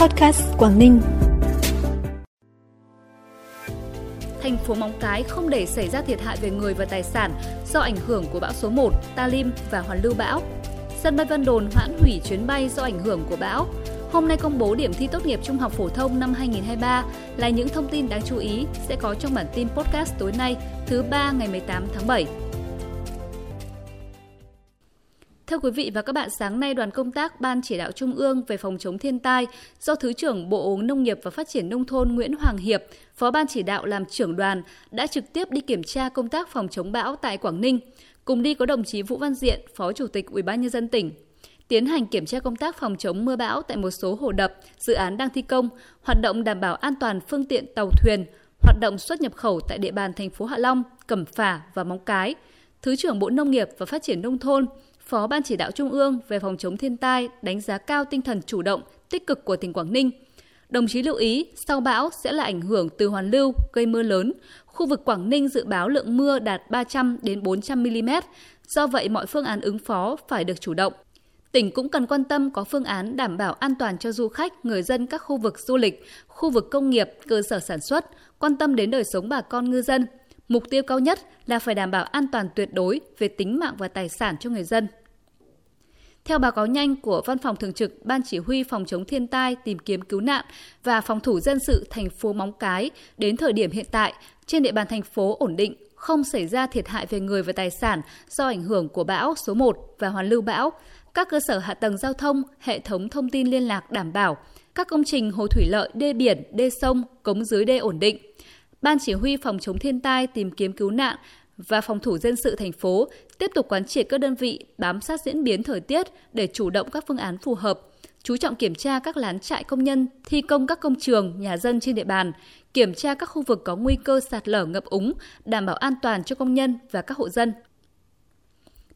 Podcast Quảng Ninh. Thành phố Móng Cái không để xảy ra thiệt hại về người và tài sản do ảnh hưởng của bão số 1, Talim và hoàn lưu bão. Sân bay Vân Đồn hoãn hủy chuyến bay do ảnh hưởng của bão. Hôm nay công bố điểm thi tốt nghiệp trung học phổ thông năm 2023 là những thông tin đáng chú ý sẽ có trong bản tin podcast tối nay, thứ ba ngày 18 tháng 7. Thưa quý vị và các bạn, sáng nay đoàn công tác Ban chỉ đạo Trung ương về phòng chống thiên tai do Thứ trưởng Bộ Nông nghiệp và Phát triển Nông thôn Nguyễn Hoàng Hiệp, Phó Ban chỉ đạo làm trưởng đoàn, đã trực tiếp đi kiểm tra công tác phòng chống bão tại Quảng Ninh. Cùng đi có đồng chí Vũ Văn Diện, Phó Chủ tịch Ủy ban nhân dân tỉnh, tiến hành kiểm tra công tác phòng chống mưa bão tại một số hồ đập, dự án đang thi công, hoạt động đảm bảo an toàn phương tiện tàu thuyền, hoạt động xuất nhập khẩu tại địa bàn thành phố Hạ Long, Cẩm Phả và Móng Cái. Thứ trưởng Bộ Nông nghiệp và Phát triển Nông thôn, Phó Ban chỉ đạo Trung ương về phòng chống thiên tai đánh giá cao tinh thần chủ động, tích cực của tỉnh Quảng Ninh. Đồng chí lưu ý, sau bão sẽ là ảnh hưởng từ hoàn lưu gây mưa lớn. Khu vực Quảng Ninh dự báo lượng mưa đạt 300 đến 400 mm. Do vậy, mọi phương án ứng phó phải được chủ động. Tỉnh cũng cần quan tâm có phương án đảm bảo an toàn cho du khách, người dân các khu vực du lịch, khu vực công nghiệp, cơ sở sản xuất, quan tâm đến đời sống bà con ngư dân. Mục tiêu cao nhất là phải đảm bảo an toàn tuyệt đối về tính mạng và tài sản cho người dân. Theo báo cáo nhanh của Văn phòng Thường trực Ban Chỉ huy Phòng chống thiên tai, tìm kiếm cứu nạn và phòng thủ dân sự thành phố Móng Cái, đến thời điểm hiện tại, trên địa bàn thành phố ổn định, không xảy ra thiệt hại về người và tài sản do ảnh hưởng của bão số 1 và hoàn lưu bão. Các cơ sở hạ tầng giao thông, hệ thống thông tin liên lạc đảm bảo, các công trình hồ thủy lợi, đê biển, đê sông, cống dưới đê ổn định. Ban chỉ huy phòng chống thiên tai, tìm kiếm cứu nạn và phòng thủ dân sự thành phố tiếp tục quán triệt các đơn vị bám sát diễn biến thời tiết để chủ động các phương án phù hợp, chú trọng kiểm tra các lán trại công nhân, thi công các công trường, nhà dân trên địa bàn, kiểm tra các khu vực có nguy cơ sạt lở ngập úng, đảm bảo an toàn cho công nhân và các hộ dân.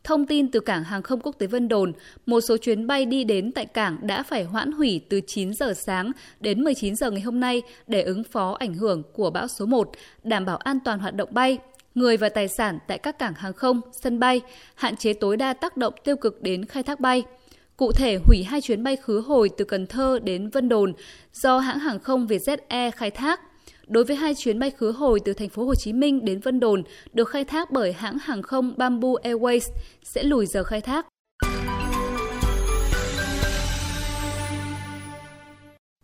Thông tin từ cảng hàng không quốc tế Vân Đồn, một số chuyến bay đi đến tại cảng đã phải hoãn hủy từ 9 giờ sáng đến 19 giờ ngày hôm nay để ứng phó ảnh hưởng của bão số 1, đảm bảo an toàn hoạt động bay, người và tài sản tại các cảng hàng không, sân bay, hạn chế tối đa tác động tiêu cực đến khai thác bay. Cụ thể, hủy hai chuyến bay khứ hồi từ Cần Thơ đến Vân Đồn do hãng hàng không Vietjet Air khai thác. Đối với hai chuyến bay khứ hồi từ thành phố Hồ Chí Minh đến Vân Đồn được khai thác bởi hãng hàng không Bamboo Airways sẽ lùi giờ khai thác.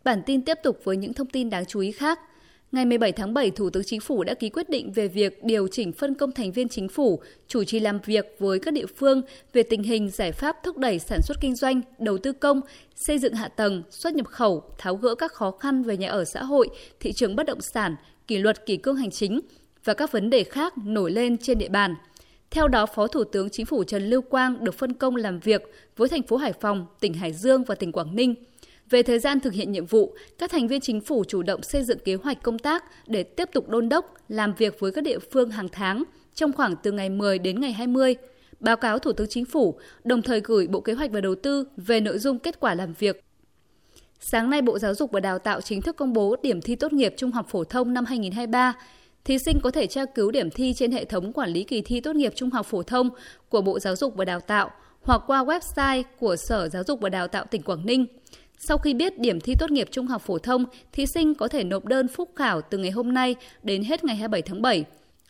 Bản tin tiếp tục với những thông tin đáng chú ý khác. Ngày 17 tháng 7, Thủ tướng Chính phủ đã ký quyết định về việc điều chỉnh phân công thành viên chính phủ chủ trì làm việc với các địa phương về tình hình giải pháp thúc đẩy sản xuất kinh doanh, đầu tư công, xây dựng hạ tầng, xuất nhập khẩu, tháo gỡ các khó khăn về nhà ở xã hội, thị trường bất động sản, kỷ luật kỷ cương hành chính và các vấn đề khác nổi lên trên địa bàn. Theo đó, Phó Thủ tướng Chính phủ Trần Lưu Quang được phân công làm việc với thành phố Hải Phòng, tỉnh Hải Dương và tỉnh Quảng Ninh – về thời gian thực hiện nhiệm vụ, các thành viên chính phủ chủ động xây dựng kế hoạch công tác để tiếp tục đôn đốc, làm việc với các địa phương hàng tháng trong khoảng từ ngày 10 đến ngày 20, báo cáo Thủ tướng Chính phủ, đồng thời gửi Bộ Kế hoạch và Đầu tư về nội dung kết quả làm việc. Sáng nay, Bộ Giáo dục và Đào tạo chính thức công bố điểm thi tốt nghiệp trung học phổ thông năm 2023. Thí sinh có thể tra cứu điểm thi trên hệ thống quản lý kỳ thi tốt nghiệp trung học phổ thông của Bộ Giáo dục và Đào tạo hoặc qua website của Sở Giáo dục và Đào tạo tỉnh Quảng Ninh. Sau khi biết điểm thi tốt nghiệp trung học phổ thông, thí sinh có thể nộp đơn phúc khảo từ ngày hôm nay đến hết ngày 27 tháng 7.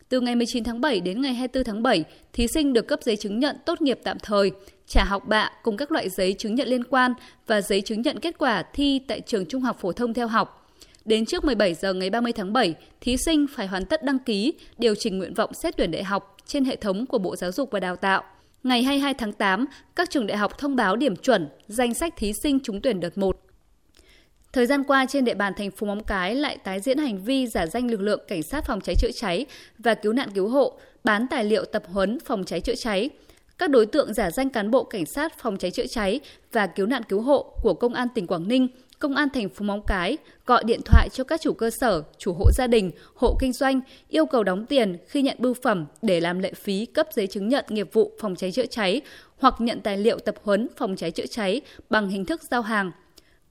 Từ ngày 19 tháng 7 đến ngày 24 tháng 7, thí sinh được cấp giấy chứng nhận tốt nghiệp tạm thời, trả học bạ cùng các loại giấy chứng nhận liên quan và giấy chứng nhận kết quả thi tại trường trung học phổ thông theo học. Đến trước 17 giờ ngày 30 tháng 7, thí sinh phải hoàn tất đăng ký, điều chỉnh nguyện vọng xét tuyển đại học trên hệ thống của Bộ Giáo dục và Đào tạo. Ngày 22 tháng 8, các trường đại học thông báo điểm chuẩn, danh sách thí sinh trúng tuyển đợt 1. Thời gian qua trên địa bàn thành phố Móng Cái lại tái diễn hành vi giả danh lực lượng cảnh sát phòng cháy chữa cháy và cứu nạn cứu hộ, bán tài liệu tập huấn phòng cháy chữa cháy. Các đối tượng giả danh cán bộ cảnh sát phòng cháy chữa cháy và cứu nạn cứu hộ của Công an tỉnh Quảng Ninh Công an thành phố Móng Cái gọi điện thoại cho các chủ cơ sở, chủ hộ gia đình, hộ kinh doanh yêu cầu đóng tiền khi nhận bưu phẩm để làm lệ phí cấp giấy chứng nhận nghiệp vụ phòng cháy chữa cháy hoặc nhận tài liệu tập huấn phòng cháy chữa cháy bằng hình thức giao hàng.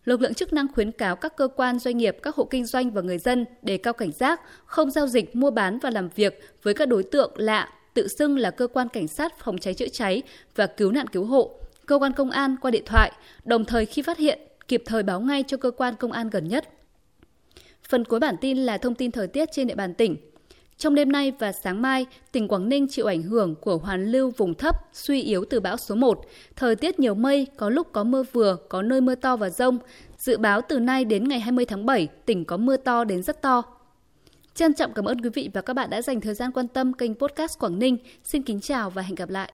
Lực lượng chức năng khuyến cáo các cơ quan doanh nghiệp, các hộ kinh doanh và người dân đề cao cảnh giác, không giao dịch, mua bán và làm việc với các đối tượng lạ tự xưng là cơ quan cảnh sát phòng cháy chữa cháy và cứu nạn cứu hộ, cơ quan công an qua điện thoại, đồng thời khi phát hiện kịp thời báo ngay cho cơ quan công an gần nhất. Phần cuối bản tin là thông tin thời tiết trên địa bàn tỉnh. Trong đêm nay và sáng mai, tỉnh Quảng Ninh chịu ảnh hưởng của hoàn lưu vùng thấp suy yếu từ bão số 1. Thời tiết nhiều mây, có lúc có mưa vừa, có nơi mưa to và rông. Dự báo từ nay đến ngày 20 tháng 7, tỉnh có mưa to đến rất to. Trân trọng cảm ơn quý vị và các bạn đã dành thời gian quan tâm kênh podcast Quảng Ninh. Xin kính chào và hẹn gặp lại.